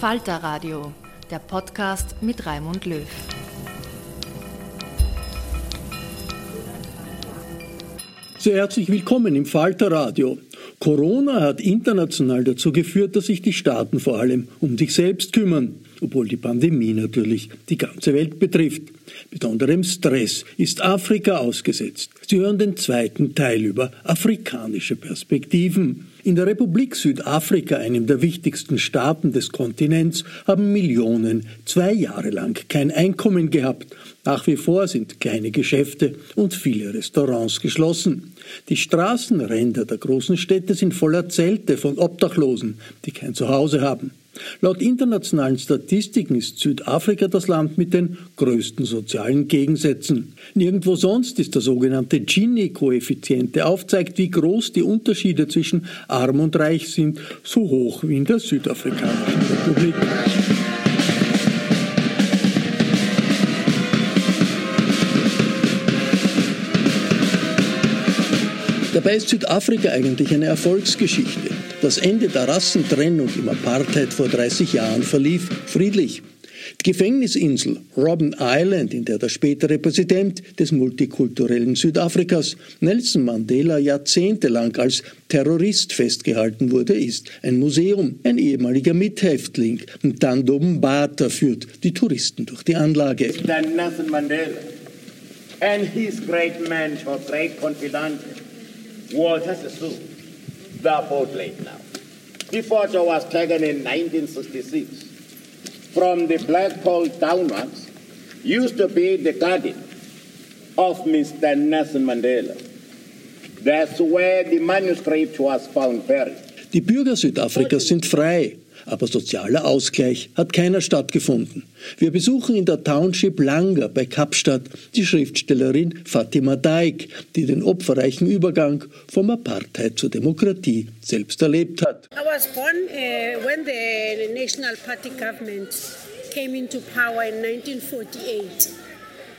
Falter Radio, der Podcast mit Raimund Löw. Sehr herzlich willkommen im Falter Radio. Corona hat international dazu geführt, dass sich die Staaten vor allem um sich selbst kümmern, obwohl die Pandemie natürlich die ganze Welt betrifft. Besonderem Stress ist Afrika ausgesetzt. Sie hören den zweiten Teil über afrikanische Perspektiven. In der Republik Südafrika, einem der wichtigsten Staaten des Kontinents, haben Millionen zwei Jahre lang kein Einkommen gehabt. Nach wie vor sind kleine Geschäfte und viele Restaurants geschlossen. Die Straßenränder der großen Städte sind voller Zelte von Obdachlosen, die kein Zuhause haben. Laut internationalen Statistiken ist Südafrika das Land mit den größten sozialen Gegensätzen. Nirgendwo sonst ist der sogenannte Gini-Koeffizient, der aufzeigt, wie groß die Unterschiede zwischen arm und reich sind, so hoch wie in der Südafrikanischen Republik. Dabei ist Südafrika eigentlich eine Erfolgsgeschichte. Das Ende der Rassentrennung im Apartheid vor 30 Jahren verlief friedlich. Die Gefängnisinsel Robben Island, in der der spätere Präsident des multikulturellen Südafrikas, Nelson Mandela, jahrzehntelang als Terrorist festgehalten wurde, ist ein Museum. Ein ehemaliger Mithäftling, Tando Mbata, führt die Touristen durch die Anlage. Nelson Mandela and his great mentor, great confidant, Walter Sisulu. They are both late now. The was taken in 1966 from the Black Pole downwards, used to be the garden of Mr. Nelson Mandela. That's where the manuscript was found buried. Die Bürger Südafrikas sind frei. Aber sozialer Ausgleich hat keiner stattgefunden. Wir besuchen in der Township Langer bei Kapstadt die Schriftstellerin Fatima Daik, die den opferreichen Übergang vom Apartheid zur Demokratie selbst erlebt hat. I was born uh, when the National Party government came into power in 1948.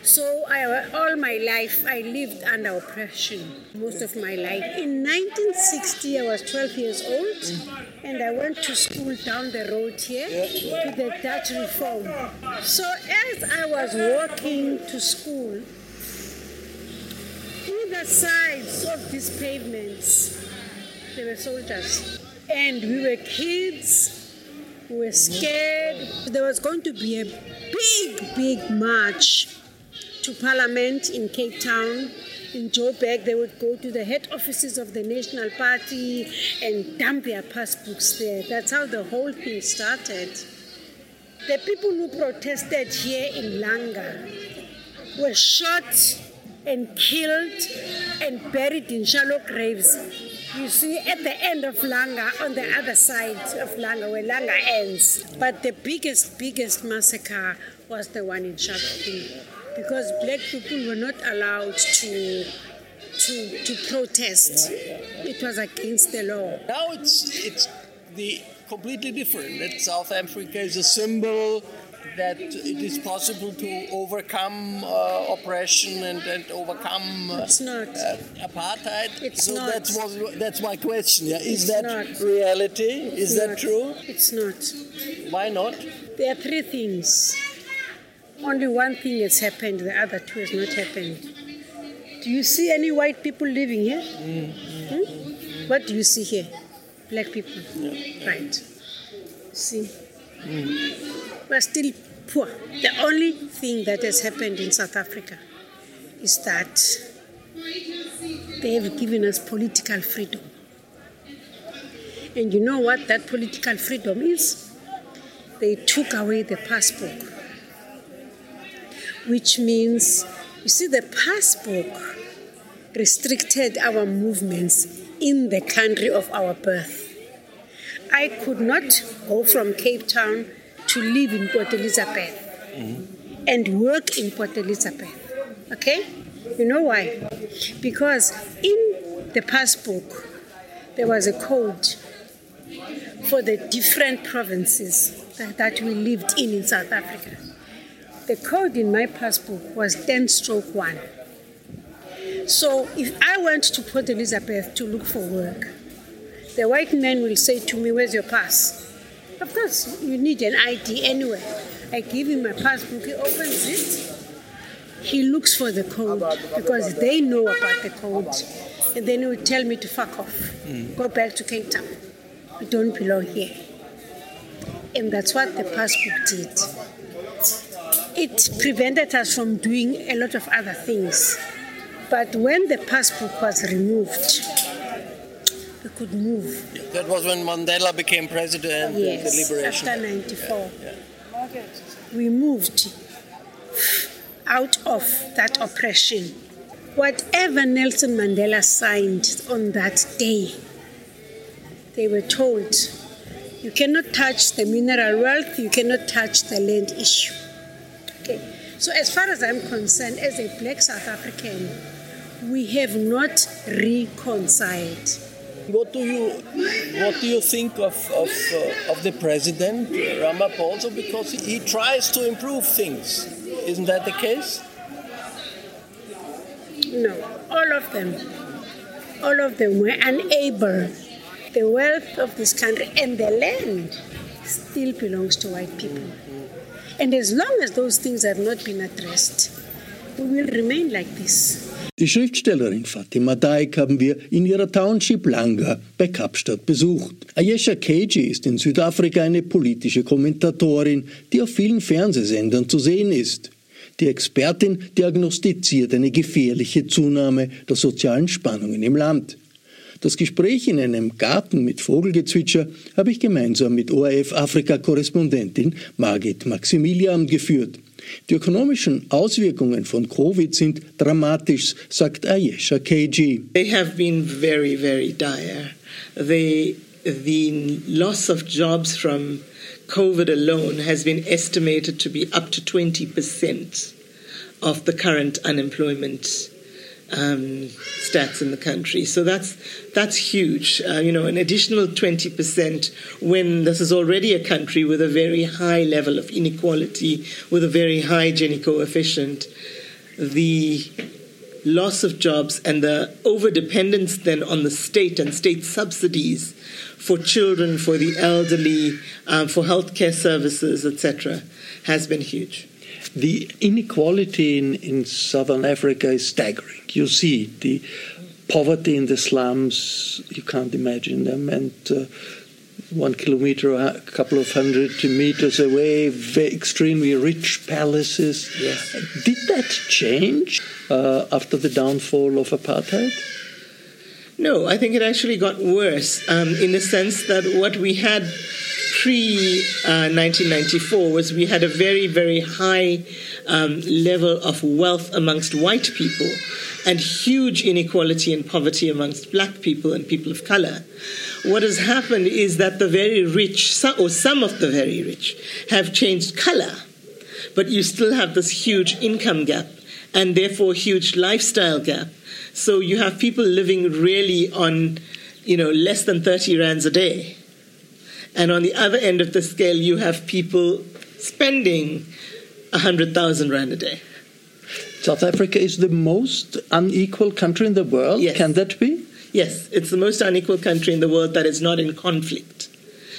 So I, all my life I lived under oppression. Most of my life. In 1960 I was 12 years old and I went to school down the road here to the Dutch Reform. So as I was walking to school, either sides of these pavements there were soldiers. And we were kids. We were scared. There was going to be a big big march to Parliament in Cape Town. In Joburg, they would go to the head offices of the National Party and dump their passbooks there. That's how the whole thing started. The people who protested here in Langa were shot and killed and buried in shallow graves. You see, at the end of Langa, on the other side of Langa, where Langa ends. But the biggest, biggest massacre was the one in Sharpeville because black people were not allowed to to to protest. It was against the law. Now it's it's the completely different. That South Africa is a symbol that it is possible to overcome uh, oppression and, and overcome uh, It's not. uh, apartheid. It's so not. that's was that's my question. Yeah, is It's that not. reality? Is that true? It's not. Why not? There are three things. Only one thing has happened, the other two has not happened. Do you see any white people living here? Hmm? What do you see here? Black people. Right. See? We're still poor. The only thing that has happened in South Africa is that they have given us political freedom. And you know what that political freedom is? They took away the passport, which means, you see, the passport restricted our movements in the country of our birth. I could not go from Cape Town to live in Port Elizabeth mm-hmm. and work in Port Elizabeth. Okay? You know why? Because in the passport, there was a code for the different provinces that, that we lived in in South Africa. The code in my passport was 10 stroke 1. So if I went to Port Elizabeth to look for work, the white man will say to me, Where's your pass? Of course, you need an ID anyway. I give him my passbook, he opens it, he looks for the code because they know about the code. And then he will tell me to fuck off, go back to Cape Town. You don't belong here. And that's what the passbook did. It prevented us from doing a lot of other things. But when the passport was removed, we could move. That was when Mandela became president. and Yes, the liberation. after 94. We moved out of that oppression. Whatever Nelson Mandela signed on that day, they were told you cannot touch the mineral wealth, you cannot touch the land issue. So, as far as I'm concerned, as a black South African, we have not reconciled. What do you what do you think of of, uh, of the president Ramaphosa? Because he, he tries to improve things. Isn't that the case? No, all of them. All of them were unable. The wealth of this country and the land still belongs to white people. And as long as those things have not been addressed, we will remain like this. Die Schriftstellerin Fatima Daik haben wir in ihrer Township Langa bei Kapstadt besucht. Ayesha Keji ist in Südafrika eine politische Kommentatorin, die auf vielen Fernsehsendern zu sehen ist. Die Expertin diagnostiziert eine gefährliche Zunahme der sozialen Spannungen im Land. Das Gespräch in einem Garten mit Vogelgezwitscher habe ich gemeinsam mit ORF-Afrika-Korrespondentin Margit Maximilian geführt. Die ökonomischen Auswirkungen von Covid sind dramatisch, sagt Ayesha KG. They have been very, very dire. The, the loss of jobs from COVID alone has been estimated to be up to 20% of the current unemployment um, stats in the country. So that's that's huge. Uh, you know, an additional 20% when this is already a country with a very high level of inequality, with a very high Gini coefficient. The loss of jobs and the over dependence then on the state and state subsidies for children, for the elderly, um, for healthcare services, etc., has been huge. The inequality in, in southern Africa is staggering. You see the poverty in the slums, you can't imagine them, and uh, one kilometer, a couple of hundred meters away, very extremely rich palaces. Yes. Did that change uh, after the downfall of apartheid? No, I think it actually got worse um, in the sense that what we had pre uh, 1994 was we had a very, very high um, level of wealth amongst white people and huge inequality and poverty amongst black people and people of color. What has happened is that the very rich, or some of the very rich, have changed color, but you still have this huge income gap and therefore huge lifestyle gap. So you have people living really on, you know, less than 30 rands a day. And on the other end of the scale, you have people spending 100,000 rand a day. South Africa is the most unequal country in the world. Yes. Can that be? Yes, it's the most unequal country in the world that is not in conflict.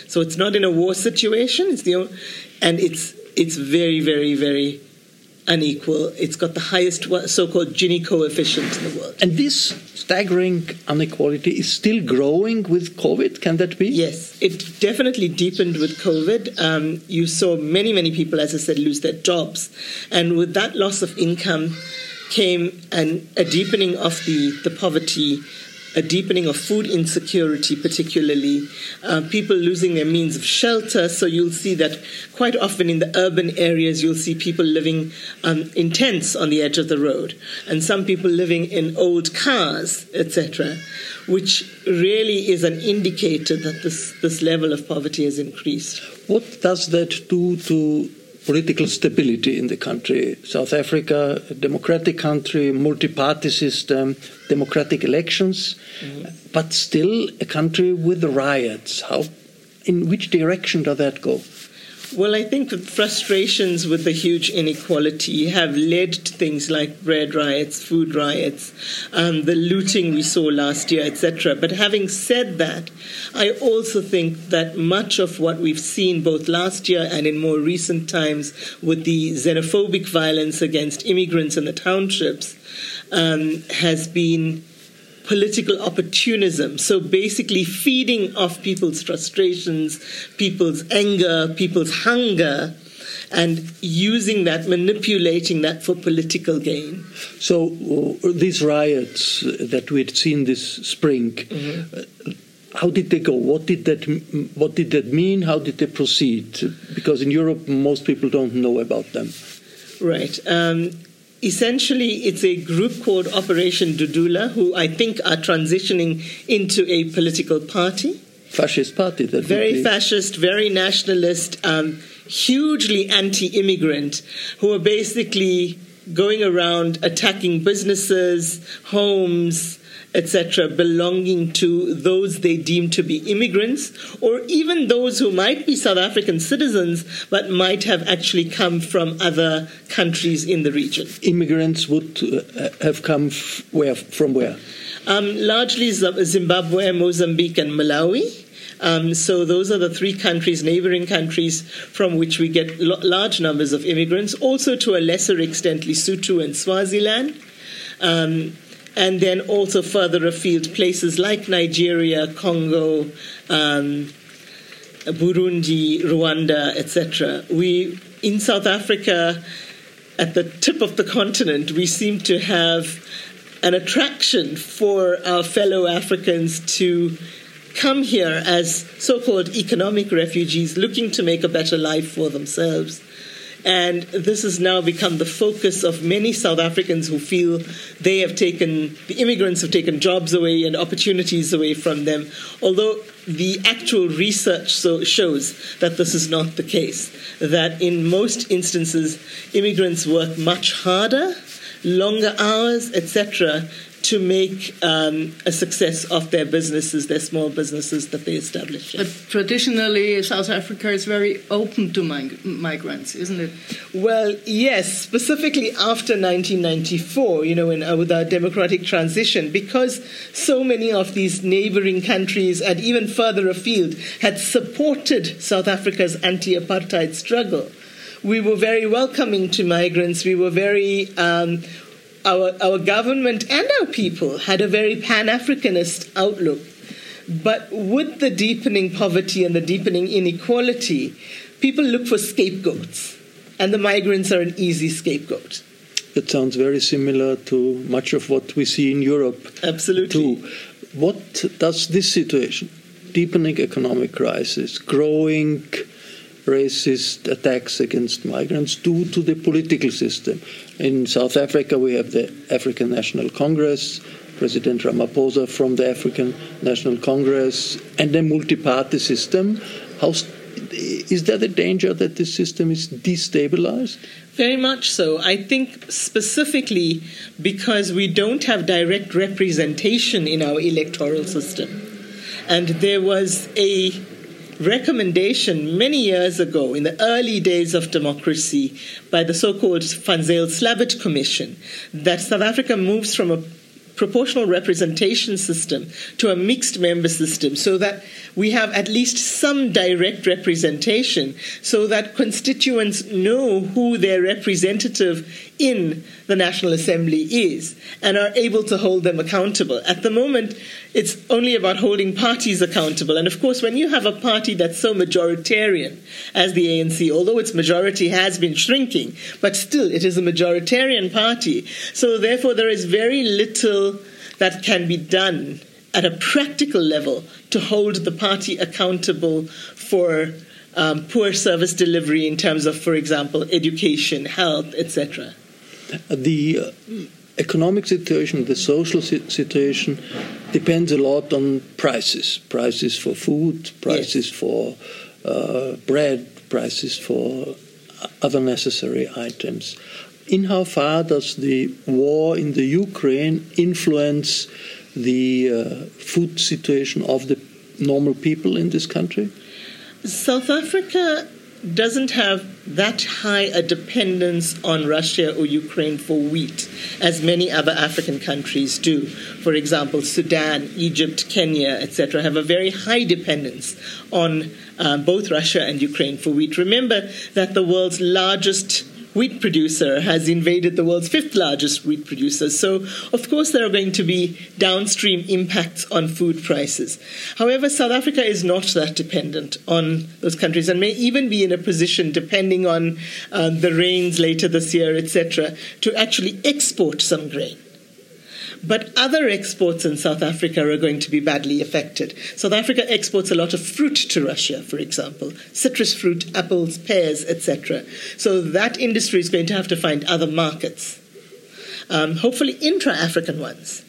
So it's not in a war situation. It's the and it's it's very very very unequal. It's got the highest so-called Gini coefficient in the world. And this staggering inequality is still growing with COVID. Can that be? Yes, it definitely deepened with COVID. Um, you saw many many people, as I said, lose their jobs, and with that loss of income came an, a deepening of the the poverty a deepening of food insecurity, particularly, uh, people losing their means of shelter. So you'll see that quite often in the urban areas, you'll see people living um, in tents on the edge of the road, and some people living in old cars, etc., which really is an indicator that this, this level of poverty has increased. What does that do to political stability in the country. South Africa, a democratic country, multi-party system, democratic elections, mm-hmm. but still a country with riots. How, in which direction does that go? Well, I think frustrations with the huge inequality have led to things like bread riots, food riots, um, the looting we saw last year, etc. But having said that, I also think that much of what we've seen both last year and in more recent times with the xenophobic violence against immigrants in the townships um, has been political opportunism. So basically, feeding off people's frustrations, people's anger, people's hunger, and using that, manipulating that for political gain. So, uh, these riots that we had seen this spring. Mm-hmm. Uh, how did they go? What did that What did that mean? How did they proceed? Because in Europe, most people don't know about them. Right. Um, essentially it's a group called Operation Dudula, who I think are transitioning into a political party. Fascist party. That very fascist, very nationalist, um, hugely anti-immigrant, who are basically going around attacking businesses, homes, etc., belonging to those they deem to be immigrants, or even those who might be South African citizens but might have actually come from other countries in the region. Immigrants would uh, have come f- where, from where? Um, largely Zimbabwe, Mozambique, and Malawi. Um, so those are the three countries, neighboring countries, from which we get lo- large numbers of immigrants. Also, to a lesser extent, Lesotho and Swaziland. Um, and then also further afield, places like Nigeria, Congo, um, Burundi, Rwanda, etc. We in South Africa, at the tip of the continent, we seem to have an attraction for our fellow Africans to come here as so called economic refugees looking to make a better life for themselves. And this has now become the focus of many South Africans who feel they have taken, the immigrants have taken jobs away and opportunities away from them. Although the actual research so shows that this is not the case, that in most instances, immigrants work much harder, longer hours, etc., to make um, a success of their businesses, their small businesses that they establish. But traditionally, South Africa is very open to mig- migrants, isn't it? Well, yes, specifically after 1994, you know, when, uh, with our democratic transition, because so many of these neighboring countries and even further afield had supported South Africa's anti apartheid struggle. We were very welcoming to migrants. We were very um, our, our government and our people had a very Pan Africanist outlook. But with the deepening poverty and the deepening inequality, people look for scapegoats, and the migrants are an easy scapegoat. That sounds very similar to much of what we see in Europe. Absolutely. Too. What does this situation, deepening economic crisis, growing racist attacks against migrants, due to the political system? In South Africa, we have the African National Congress, President Ramaphosa from the African National Congress, and a multi party system. How, is there the danger that this system is destabilized? Very much so. I think specifically because we don't have direct representation in our electoral system. And there was a recommendation many years ago in the early days of democracy by the so called Van Zyl Commission that South Africa moves from a proportional representation system to a mixed member system so that we have at least some direct representation so that constituents know who their representative in the National Assembly is and are able to hold them accountable. At the moment, it's only about holding parties accountable. And of course, when you have a party that's so majoritarian as the ANC, although its majority has been shrinking, but still it is a majoritarian party. So therefore, there is very little that can be done at a practical level to hold the party accountable for um, poor service delivery in terms of, for example, education, health, etc. The uh, economic situation, the social situation depends a lot on prices prices for food, prices Yes. for uh, bread, prices for other necessary items. In how far does the war in the Ukraine influence the uh, food situation of the normal people in this country? South Africa doesn't have that high a dependence on Russia or Ukraine for wheat as many other African countries do. For example, Sudan, Egypt, Kenya, etc., have a very high dependence on uh, both Russia and Ukraine for wheat. Remember that the world's largest wheat producer has invaded the world's fifth largest wheat producer. So, of course, there are going to be downstream impacts on food prices. However, South Africa is not that dependent on those countries and may even be in a position, depending on uh, the rains later this year, etc., to actually export some grain. But other exports in South Africa are going to be badly affected. South Africa exports a lot of fruit to Russia, for example, citrus fruit, apples, pears, etc. So that industry is going to have to find other markets, um, hopefully intra African ones.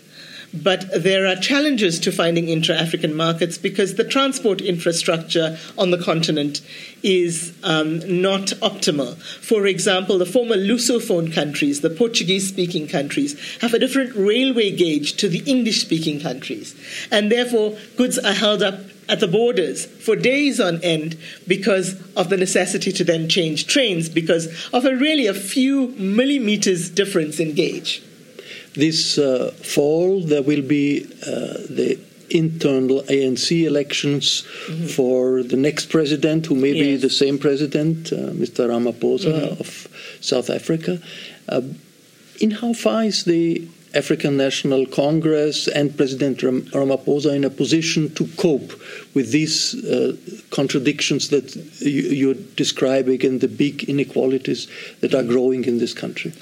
But there are challenges to finding intra African markets because the transport infrastructure on the continent is um, not optimal. For example, the former Lusophone countries, the Portuguese speaking countries, have a different railway gauge to the English speaking countries. And therefore, goods are held up at the borders for days on end because of the necessity to then change trains because of a really a few millimeters difference in gauge this uh, fall there will be uh, the internal ANC elections mm-hmm. for the next president, who may yes. be the same president, uh, Mr. Ramaphosa mm-hmm. of South Africa. Uh, in how far is the African National Congress and President Ram- Ramaphosa in a position to cope with these uh, contradictions that you, are describing and the big inequalities that are growing in this country?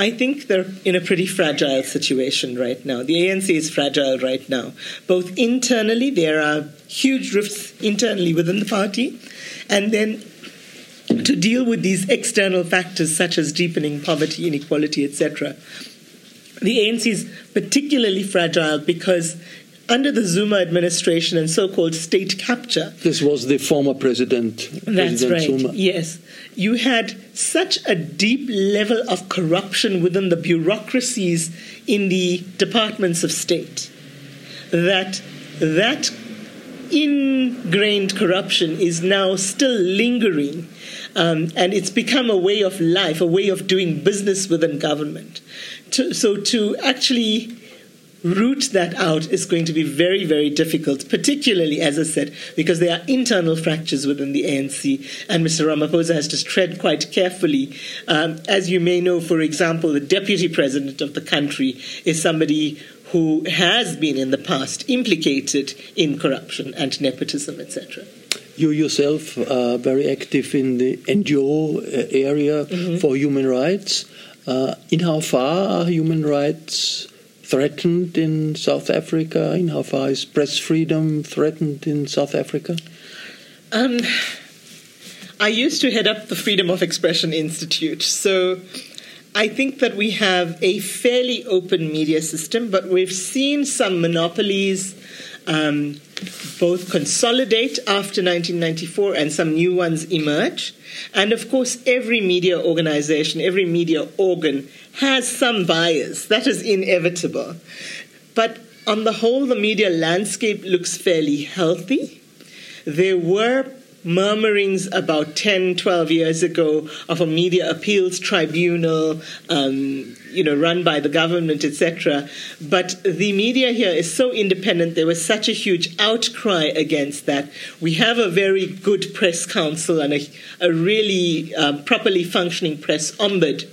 I think they're in a pretty fragile situation right now. The ANC is fragile right now. Both internally, there are huge rifts internally within the party, and then to deal with these external factors such as deepening poverty, inequality, etc. The ANC is particularly fragile because under the Zuma administration and so-called state capture. This was the former president. That's president right. Zuma. Yes, you had such a deep level of corruption within the bureaucracies in the departments of state that that ingrained corruption is now still lingering. Um, and it's become a way of life, a way of doing business within government. To, so to actually root that out is going to be very, very difficult, particularly, as I said, because there are internal fractures within the ANC, and Mr. Ramaphosa has to tread quite carefully. Um, as you may know, for example, the deputy president of the country is somebody who has been in the past implicated in corruption and nepotism, etc. You yourself are very active in the NGO uh, area mm-hmm. for human rights. Uh, in how far are human rights threatened in South Africa? In how far is press freedom threatened in South Africa? Um, I used to head up the Freedom of Expression Institute, so I think that we have a fairly open media system, but we've seen some monopolies um, both consolidate after 1994 and some new ones emerge. And of course, every media organization, every media organ has some bias. That is inevitable. But on the whole, the media landscape looks fairly healthy. There were murmurings about 10, 12 years ago of a media appeals tribunal, um, you know, run by the government, etc. But the media here is so independent. There was such a huge outcry against that. We have a very good press council and a, a really um, properly functioning press ombud.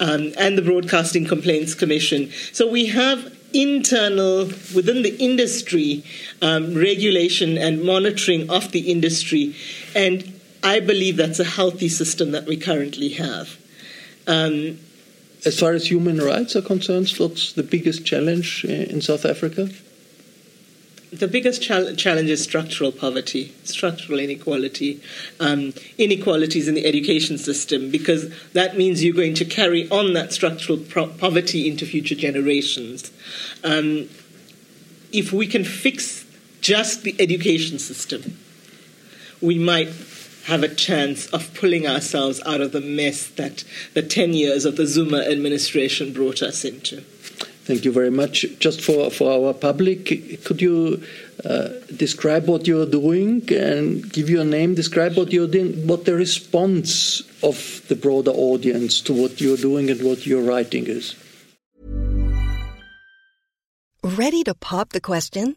Um, and the Broadcasting Complaints Commission. So we have internal, within the industry, um, regulation and monitoring of the industry. And I believe that's a healthy system that we currently have. Um, as far as human rights are concerned, what's the biggest challenge in South Africa? The biggest challenge is structural poverty, structural inequality, um, inequalities in the education system, because that means you're going to carry on that structural pro- poverty into future generations. Um, if we can fix just the education system, we might have a chance of pulling ourselves out of the mess that the 10 years of the Zuma administration brought us into. Thank you very much. Just for, for our public, could you uh, describe what you're doing and give your name, describe what you're doing, what the response of the broader audience to what you're doing and what you're writing is? Ready to pop the question?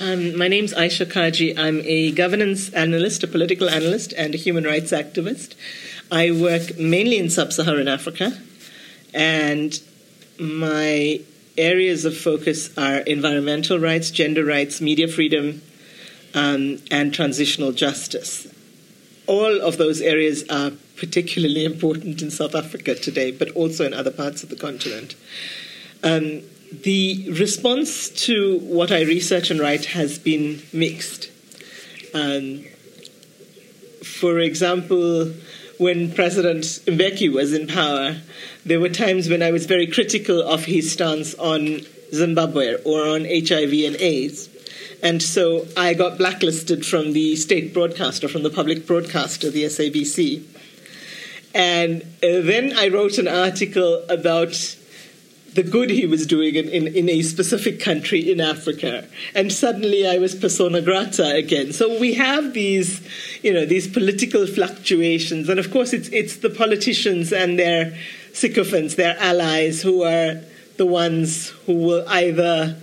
Um, my name's Aisha Kaji. I'm a governance analyst, a political analyst, and a human rights activist. I work mainly in sub Saharan Africa, and my areas of focus are environmental rights, gender rights, media freedom, um, and transitional justice. All of those areas are particularly important in South Africa today, but also in other parts of the continent. Um, the response to what I research and write has been mixed. Um, for example, when President Mbeki was in power, there were times when I was very critical of his stance on Zimbabwe or on HIV and AIDS. And so I got blacklisted from the state broadcaster, from the public broadcaster, the SABC. And uh, then I wrote an article about the good he was doing in, in, in, a specific country in Africa. And suddenly I was persona grata again. So we have these, you know, these political fluctuations. And of course, it's, it's the politicians and their sycophants, their allies, who are the ones who will either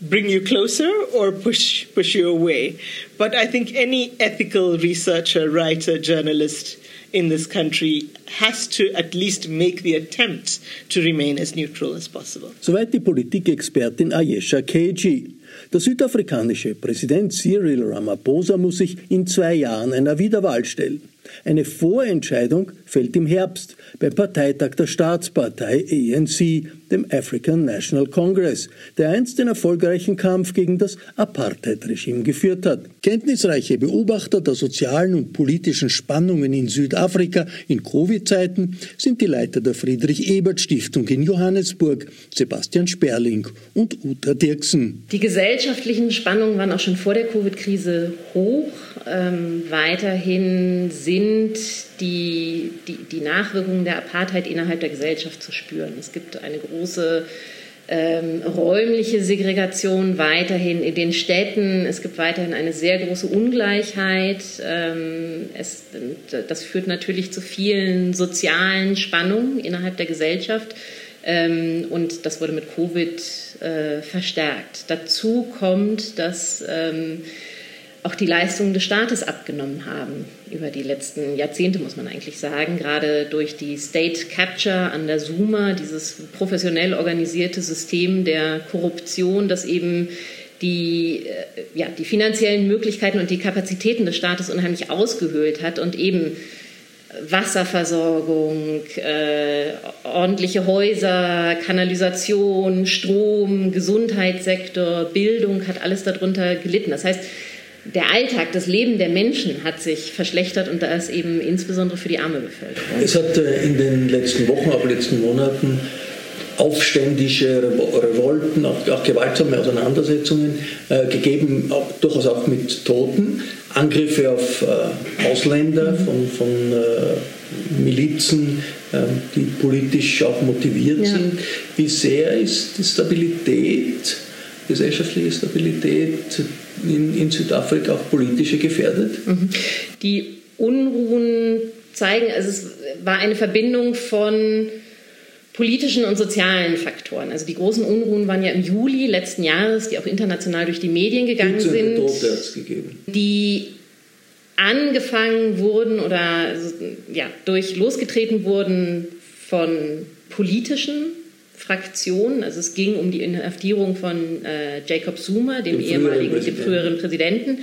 bring you closer or push, push you away. But I think any ethical researcher, writer, journalist, in this country has to at least make the attempt to remain as neutral as possible. Soweit die Politikexpertin Ayesha Keji. Der südafrikanische Präsident Cyril Ramaphosa muss sich in zwei Jahren einer Wiederwahl stellen. Eine Vorentscheidung fällt im Herbst beim Parteitag der Staatspartei ANC, dem African National Congress, der einst den erfolgreichen Kampf gegen das Apartheid-Regime geführt hat. Kenntnisreiche Beobachter der sozialen und politischen Spannungen in Südafrika in Covid-Zeiten sind die Leiter der Friedrich-Ebert-Stiftung in Johannesburg, Sebastian Sperling und Uta Dirksen. Die gesellschaftlichen Spannungen waren auch schon vor der Covid-Krise hoch. Ähm, weiterhin sind die, die, die Nachwirkungen der Apartheid innerhalb der Gesellschaft zu spüren. Es gibt eine große ähm, räumliche Segregation weiterhin in den Städten. Es gibt weiterhin eine sehr große Ungleichheit. Ähm, es, das führt natürlich zu vielen sozialen Spannungen innerhalb der Gesellschaft. Ähm, und das wurde mit Covid äh, verstärkt. Dazu kommt, dass ähm, auch die Leistungen des Staates abgenommen haben über die letzten Jahrzehnte, muss man eigentlich sagen. Gerade durch die State Capture an der Suma, dieses professionell organisierte System der Korruption, das eben die, äh, ja, die finanziellen Möglichkeiten und die Kapazitäten des Staates unheimlich ausgehöhlt hat und eben Wasserversorgung, äh, ordentliche Häuser, Kanalisation, Strom, Gesundheitssektor, Bildung hat alles darunter gelitten. Das heißt, der Alltag, das Leben der Menschen hat sich verschlechtert und da ist eben insbesondere für die arme Bevölkerung. Es hat äh, in den letzten Wochen, auch letzten Monaten aufständische Revolten, auch, auch gewaltsame Auseinandersetzungen äh, gegeben, auch, durchaus auch mit Toten, Angriffe auf äh, Ausländer von, von äh, Milizen, ähm, die politisch auch motiviert ja. sind. Wie sehr ist die Stabilität, gesellschaftliche Stabilität in, in Südafrika auch politische gefährdet? Mhm. Die Unruhen zeigen, also es war eine Verbindung von politischen und sozialen Faktoren. Also die großen Unruhen waren ja im Juli letzten Jahres, die auch international durch die Medien gegangen sind, die angefangen wurden oder ja, durch losgetreten wurden von politischen Fraktionen. Also es ging um die Inhaftierung von äh, Jacob Zuma, dem, dem ehemaligen, dem früheren Präsidenten.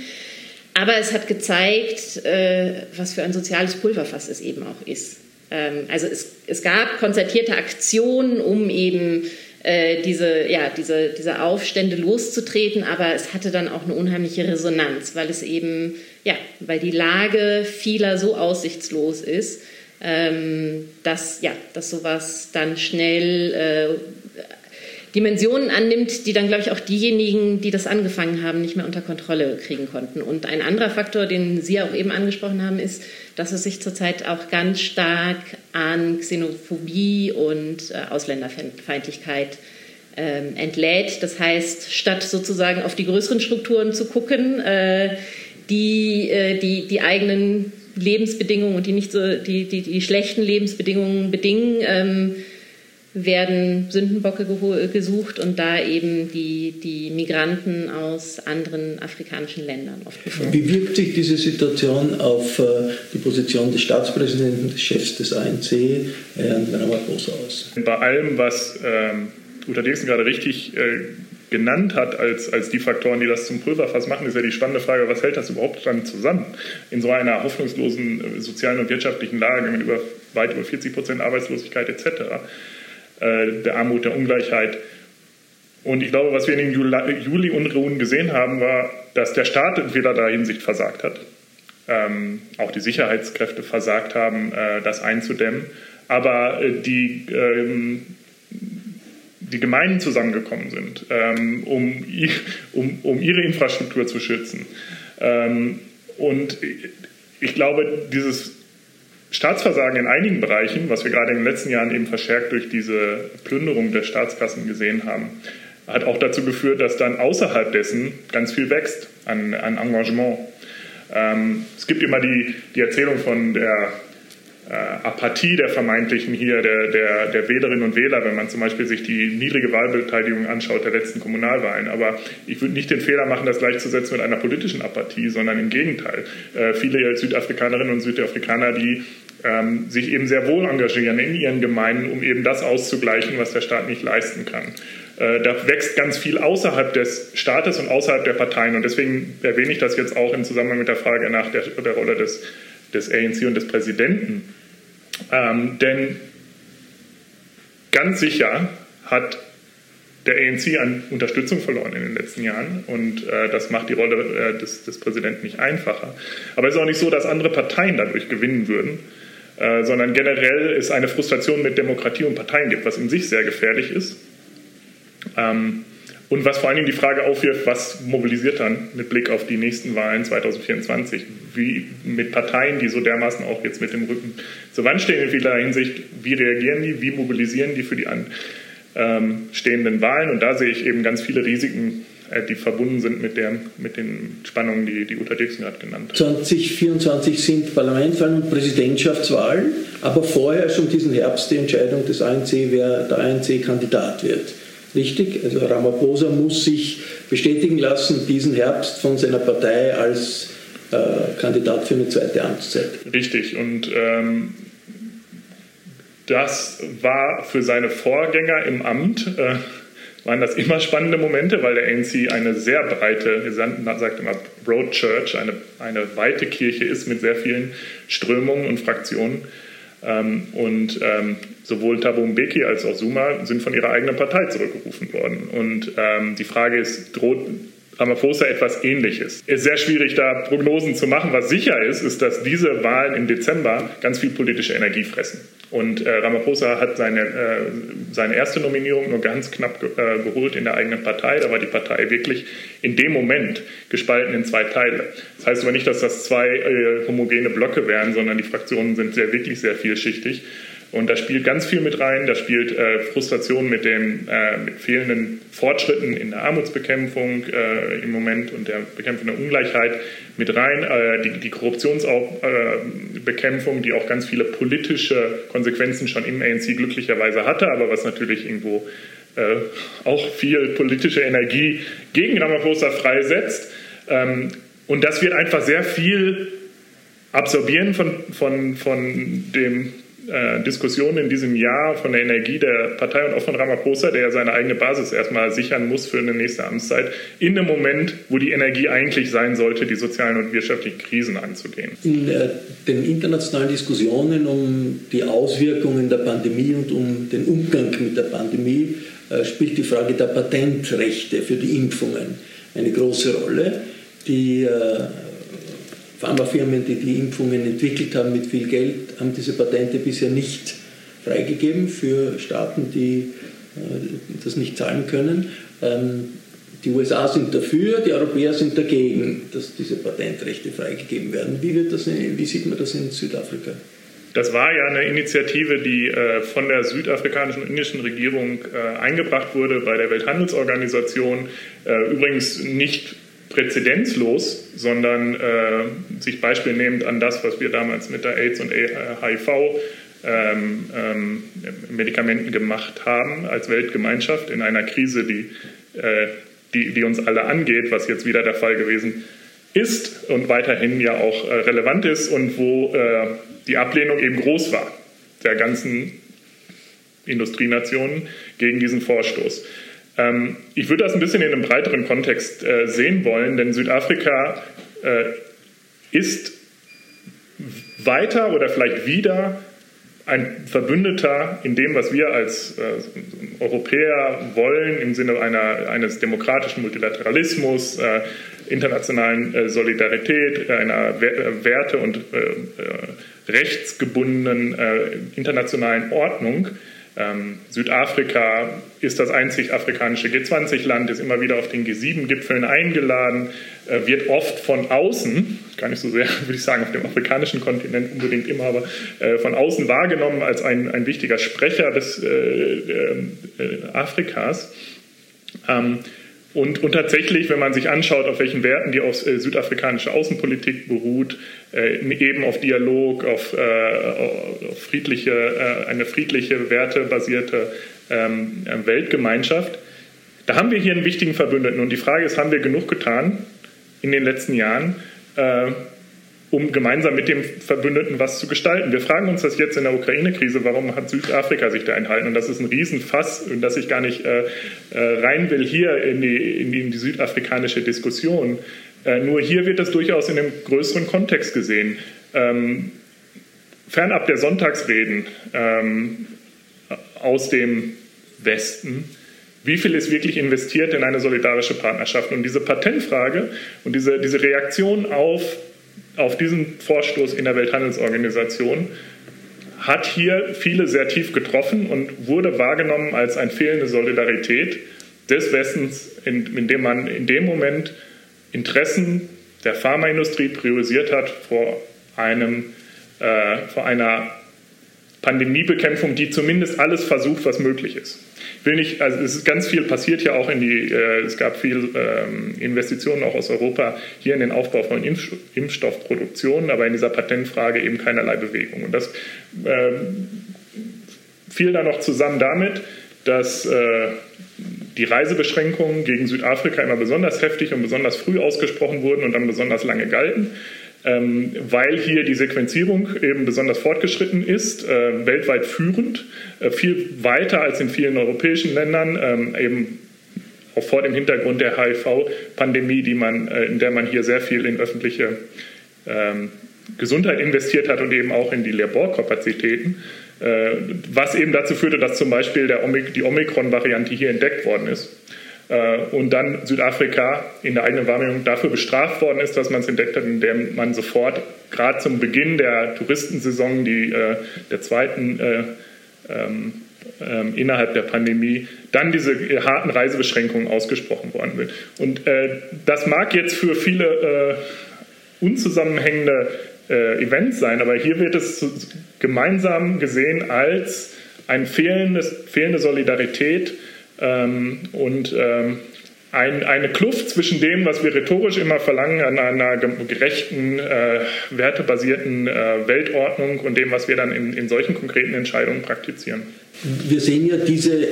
Aber es hat gezeigt, äh, was für ein soziales Pulverfass es eben auch ist. Ähm, also es, es gab konzertierte Aktionen, um eben äh, diese, ja, diese, diese Aufstände loszutreten, aber es hatte dann auch eine unheimliche Resonanz, weil es eben, ja, weil die Lage vieler so aussichtslos ist, ähm, dass, ja, dass sowas dann schnell äh, Dimensionen annimmt, die dann, glaube ich, auch diejenigen, die das angefangen haben, nicht mehr unter Kontrolle kriegen konnten. Und ein anderer Faktor, den Sie auch eben angesprochen haben, ist, dass es sich zurzeit auch ganz stark an Xenophobie und äh, Ausländerfeindlichkeit ähm, entlädt. Das heißt, statt sozusagen auf die größeren Strukturen zu gucken, äh, die, äh, die die eigenen Lebensbedingungen und die nicht so die, die, die schlechten Lebensbedingungen bedingen, ähm, werden Sündenbocke gesucht und da eben die, die Migranten aus anderen afrikanischen Ländern oft gefunden. Wie wirkt sich diese Situation auf äh, die Position des Staatspräsidenten, des Chefs des ANC, Herrn Ramaphosa aus? Bei allem, was ähm, Uta Dirksen gerade richtig äh, genannt hat als, als die Faktoren, die das zum Pulverfass machen, ist ja die spannende Frage, was hält das überhaupt dann zusammen in so einer hoffnungslosen äh, sozialen und wirtschaftlichen Lage mit über, weit über 40 Prozent Arbeitslosigkeit etc., äh, der Armut, der Ungleichheit. Und ich glaube, was wir in den Juli-Unruhen gesehen haben, war, dass der Staat in vielerlei Hinsicht versagt hat. Ähm, auch die Sicherheitskräfte versagt haben, äh, das einzudämmen. Aber äh, die ähm, die Gemeinden zusammengekommen sind, ähm, um, um, um, ihre Infrastruktur zu schützen. Ähm, und ich glaube, dieses Staatsversagen in einigen Bereichen, was wir gerade in den letzten Jahren eben verstärkt durch diese Plünderung der Staatskassen gesehen haben, hat auch dazu geführt, dass dann außerhalb dessen ganz viel wächst an, an Engagement. Ähm, es gibt immer die, die Erzählung von der äh, Apathie der vermeintlichen hier, der, der, der Wählerinnen und Wähler, wenn man zum Beispiel sich die niedrige Wahlbeteiligung anschaut der letzten Kommunalwahlen. Aber ich würde nicht den Fehler machen, das gleichzusetzen mit einer politischen Apathie, sondern im Gegenteil. Äh, viele Südafrikanerinnen und Südafrikaner, die ähm, sich eben sehr wohl engagieren in ihren Gemeinden, um eben das auszugleichen, was der Staat nicht leisten kann. Äh, da wächst ganz viel außerhalb des Staates und außerhalb der Parteien. Und deswegen erwähne ich das jetzt auch im Zusammenhang mit der Frage nach der, der Rolle des des ANC und des Präsidenten. Ähm, denn ganz sicher hat der ANC an Unterstützung verloren in den letzten Jahren und äh, das macht die Rolle äh, des, des, Präsidenten nicht einfacher. Aber es ist auch nicht so, dass andere Parteien dadurch gewinnen würden, äh, sondern generell es eine Frustration mit Demokratie und Parteien gibt, was in sich sehr gefährlich ist. Ähm, und was vor allen Dingen die Frage aufwirft, was mobilisiert dann mit Blick auf die nächsten Wahlen 2024? Wie mit Parteien, die so dermaßen auch jetzt mit dem Rücken zur Wand stehen in vieler Hinsicht, wie reagieren die, wie mobilisieren die für die anstehenden ähm, Wahlen? Und da sehe ich eben ganz viele Risiken, die verbunden sind mit, der, mit den Spannungen, die, die Uta Dirksen gerade genannt hat. 2024 sind Parlamentswahlen und Präsidentschaftswahlen, aber vorher schon diesen Herbst die Entscheidung des ANC, wer der ANC-Kandidat wird richtig. Also Ramaphosa muss sich bestätigen lassen diesen Herbst von seiner Partei als äh, Kandidat für eine zweite Amtszeit. Richtig. Und ähm, das war für seine Vorgänger im Amt. Äh, waren das immer spannende Momente, weil der ANC eine sehr breite, sagt immer Broad Church, eine, eine weite Kirche ist mit sehr vielen Strömungen und Fraktionen. Ähm, und ähm, sowohl Thabo Mbeki als auch Zuma sind von ihrer eigenen Partei zurückgerufen worden. Und ähm, die Frage ist, droht Ramaphosa etwas Ähnliches. Es ist sehr schwierig, da Prognosen zu machen. Was sicher ist, ist, dass diese Wahlen im Dezember ganz viel politische Energie fressen. Und äh, Ramaphosa hat seine, äh, seine erste Nominierung nur ganz knapp ge äh, geholt in der eigenen Partei. Da war die Partei wirklich in dem Moment gespalten in zwei Teile. Das heißt aber nicht, dass das zwei äh, homogene Blöcke wären, sondern die Fraktionen sind sehr, wirklich sehr vielschichtig. Und da spielt ganz viel mit rein. Da spielt äh, Frustration mit, dem, äh, mit fehlenden Fortschritten in der Armutsbekämpfung äh, im Moment und der Bekämpfung der Ungleichheit mit rein. Äh, die, die Korruptionsbekämpfung, die auch ganz viele politische Konsequenzen schon im ANC glücklicherweise hatte, aber was natürlich irgendwo äh, auch viel politische Energie gegen Ramaphosa freisetzt. Ähm, und das wird einfach sehr viel absorbieren von, von, von dem äh, Diskussionen in diesem Jahr von der Energie der Partei und auch von Ramaphosa, der ja seine eigene Basis erstmal sichern muss für eine nächste Amtszeit, in einem Moment, wo die Energie eigentlich sein sollte, die sozialen und wirtschaftlichen Krisen anzugehen. In äh, den internationalen Diskussionen um die Auswirkungen der Pandemie und um den Umgang mit der Pandemie äh, spielt die Frage der Patentrechte für die Impfungen eine große Rolle. Die äh, Pharmafirmen, die die Impfungen entwickelt haben mit viel Geld, haben diese Patente bisher nicht freigegeben für Staaten, die äh, das nicht zahlen können. Ähm, die USA sind dafür, die Europäer sind dagegen, dass diese Patentrechte freigegeben werden. Wie, wird das, wie sieht man das in Südafrika? Das war ja eine Initiative, die äh, von der südafrikanischen und indischen Regierung äh, eingebracht wurde bei der Welthandelsorganisation. Übrigens nicht präzedenzlos, sondern äh, sich beispielnehmend an das, was wir damals mit der AIDS und HIV ähm, ähm, Medikamenten gemacht haben als Weltgemeinschaft in einer Krise, die, äh, die, die, uns alle angeht, was jetzt wieder der Fall gewesen ist und weiterhin ja auch äh, relevant ist und wo äh, die Ablehnung eben groß war der ganzen Industrienationen gegen diesen Vorstoß. Ähm, ich würde das ein bisschen in einem breiteren Kontext äh, sehen wollen, denn Südafrika äh, ist weiter oder vielleicht wieder ein Verbündeter in dem, was wir als äh, Europäer wollen, im Sinne einer, eines demokratischen Multilateralismus, äh, internationalen äh, Solidarität, einer Werte- und äh, rechtsgebundenen internationalen Ordnung. Ähm, Südafrika ist das einzig afrikanische G20-Land, ist immer wieder auf den G7-Gipfeln eingeladen, äh, wird oft von außen, gar nicht so sehr, würde ich sagen, auf dem afrikanischen Kontinent unbedingt immer, aber äh, von außen wahrgenommen als ein, ein wichtiger Sprecher des äh, äh Afrikas. Ähm, und, und, tatsächlich, wenn man sich anschaut, auf welchen Werten die auf, äh, südafrikanische Außenpolitik beruht, äh, eben auf Dialog, auf, äh, auf friedliche, äh, eine friedliche, wertebasierte ähm, Weltgemeinschaft, da haben wir hier einen wichtigen Verbündeten. Und die Frage ist, haben wir genug getan in den letzten Jahren, äh, um gemeinsam mit dem Verbündeten was zu gestalten. Wir fragen uns das jetzt in der Ukraine-Krise, warum hat Südafrika sich da enthalten? Und das ist ein Riesenfass, in das ich gar nicht äh, äh, rein will hier in die, in die, in die südafrikanische Diskussion. Äh, nur hier wird das durchaus in einem größeren Kontext gesehen. Ähm, fernab der Sonntagsreden ähm, aus dem Westen, wie viel ist wirklich investiert in eine solidarische Partnerschaft? Und diese Patentfrage und diese, diese Reaktion auf, auf diesen Vorstoß in der Welthandelsorganisation hat hier viele sehr tief getroffen und wurde wahrgenommen als eine fehlende Solidarität des Westens, in, in dem man in dem Moment Interessen der Pharmaindustrie priorisiert hat vor, einem, äh, vor einer Pandemiebekämpfung, die zumindest alles versucht, was möglich ist. Ich will nicht, also es ist ganz viel passiert ja auch in die, äh, es gab viel ähm, Investitionen auch aus Europa hier in den Aufbau von Impf Impfstoffproduktionen, aber in dieser Patentfrage eben keinerlei Bewegung. Und das äh, fiel dann noch zusammen damit, dass äh, die Reisebeschränkungen gegen Südafrika immer besonders heftig und besonders früh ausgesprochen wurden und dann besonders lange galten. Ähm, weil hier die Sequenzierung eben besonders fortgeschritten ist, äh, weltweit führend, äh, viel weiter als in vielen europäischen Ländern, ähm, eben auch vor dem Hintergrund der HIV-Pandemie, äh, in der man hier sehr viel in öffentliche ähm, Gesundheit investiert hat und eben auch in die Laborkapazitäten, was eben dazu führte, dass zum Beispiel die Omikron-Variante hier entdeckt worden ist. Äh, und dann Südafrika in der eigenen Wahrnehmung dafür bestraft worden ist, dass man es entdeckt hat, indem man sofort gerade zum Beginn der Touristensaison, die, äh, der zweiten äh, ähm, ähm, innerhalb der Pandemie, dann diese harten Reisebeschränkungen ausgesprochen worden sind. Und äh, das mag jetzt für viele äh, unzusammenhängende äh, Events sein, aber hier wird es gemeinsam gesehen als eine fehlende Solidarität ähm, und ähm, ein, eine Kluft zwischen dem, was wir rhetorisch immer verlangen, an einer gerechten, äh, wertebasierten äh, Weltordnung und dem, was wir dann in, in solchen konkreten Entscheidungen praktizieren. Wir sehen ja diese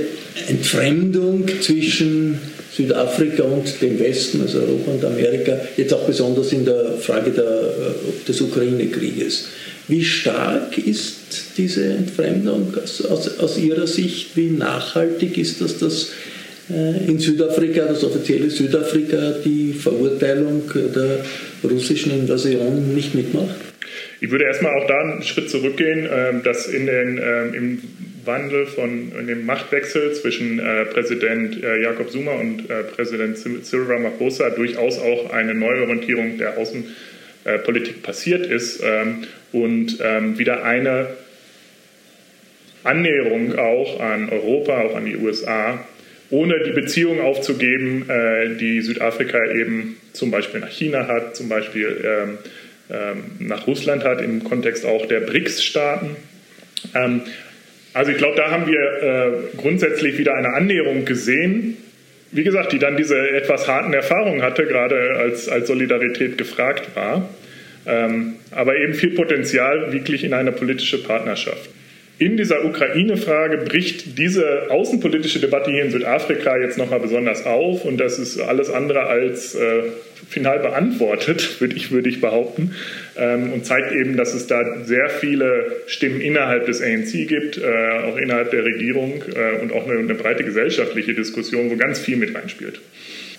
Entfremdung zwischen Südafrika und dem Westen, also Europa und Amerika, jetzt auch besonders in der Frage der, äh, des Ukraine-Krieges. Wie stark ist diese Entfremdung aus, aus, aus, Ihrer Sicht? Wie nachhaltig ist das, dass äh, in Südafrika, das offizielle Südafrika, die Verurteilung der russischen Invasion nicht mitmacht? Ich würde erstmal auch da einen Schritt zurückgehen, ähm, dass in den, ähm, im Wandel von in dem Machtwechsel zwischen äh, Präsident äh, Jakob Zuma und Präsident Cyril Ramaphosa durchaus auch eine Neuorientierung der Außenpolitik passiert ist ähm, und ähm, wieder eine Annäherung auch an Europa, auch an die USA, ohne die Beziehung aufzugeben, äh, die Südafrika eben zum Beispiel nach China hat, zum Beispiel ähm, ähm, nach Russland hat, im Kontext auch der BRICS-Staaten. Ähm, also ich glaube, da haben wir äh, grundsätzlich wieder eine Annäherung gesehen, wie gesagt, die dann diese etwas harten Erfahrungen hatte, gerade als, als Solidarität gefragt war. Ähm, aber eben viel Potenzial wirklich in eine politische Partnerschaft. In dieser Ukraine-Frage bricht diese außenpolitische Debatte hier in Südafrika jetzt nochmal besonders auf und das ist alles andere als äh, final beantwortet, würde ich, würde ich behaupten, ähm, und zeigt eben, dass es da sehr viele Stimmen innerhalb des ANC gibt, äh, auch innerhalb der Regierung äh, und auch eine, eine breite gesellschaftliche Diskussion, wo ganz viel mit reinspielt.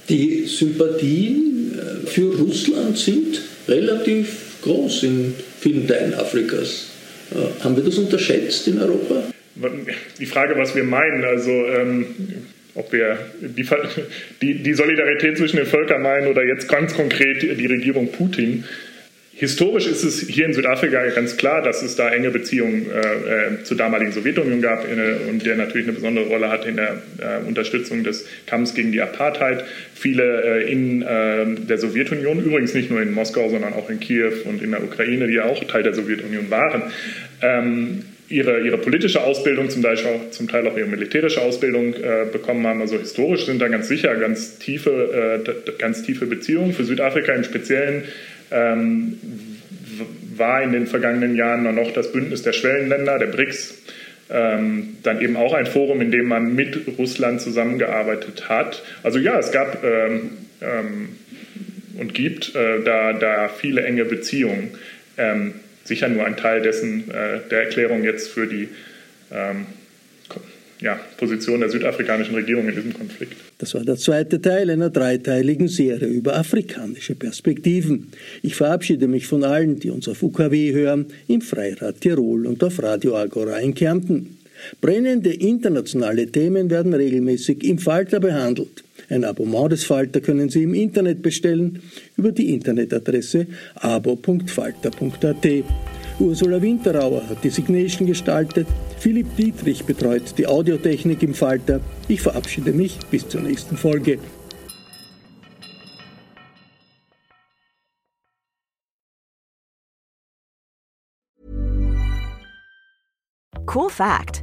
Die Sympathien äh, für Russland sind relativ groß in vielen Teilen Afrikas. Äh, haben wir das unterschätzt in Europa? Die Frage, was wir meinen, also ähm, ob wir die, die, die Solidarität zwischen den Völkern meinen oder jetzt ganz konkret die Regierung Putin, Historisch ist es hier in Südafrika ganz klar, dass es da enge Beziehungen äh, äh zur damaligen Sowjetunion gab äh, und der natürlich eine besondere Rolle hat in der äh, Unterstützung des Kampfes gegen die Apartheid. Viele äh, in ähm, der Sowjetunion, übrigens nicht nur in Moskau, sondern auch in Kiew und in der Ukraine, die ja auch Teil der Sowjetunion waren, ähm, ihre, ihre politische Ausbildung, zum Teil, auch, zum Teil auch ihre militärische Ausbildung äh, bekommen haben. Also historisch sind da ganz sicher ganz tiefe, äh, ganz tiefe Beziehungen. Für Südafrika im Speziellen ähm, war in den vergangenen Jahren noch das Bündnis der Schwellenländer, der BRICS, ähm, dann eben auch ein Forum, in dem man mit Russland zusammengearbeitet hat. Also ja, es gab ähm, ähm, und gibt äh, da, da viele enge Beziehungen. Ähm, sicher nur ein Teil dessen, äh, der Erklärung jetzt für die ähm, ja, Position der südafrikanischen Regierung in diesem Konflikt. Das war der zweite Teil einer dreiteiligen Serie über afrikanische Perspektiven. Ich verabschiede mich von allen, die uns auf UKW hören, im Freirad Tirol und auf Radio Agora in Kärnten. Brennende internationale Themen werden regelmäßig im Falter behandelt. Ein Abonnement des Falter können Sie im Internet bestellen über die Internetadresse abo.falter.at. Ursula Winterauer hat die Signation gestaltet, Philipp Dietrich betreut die Audiotechnik im Falter. Ich verabschiede mich bis zur nächsten Folge. Cool fact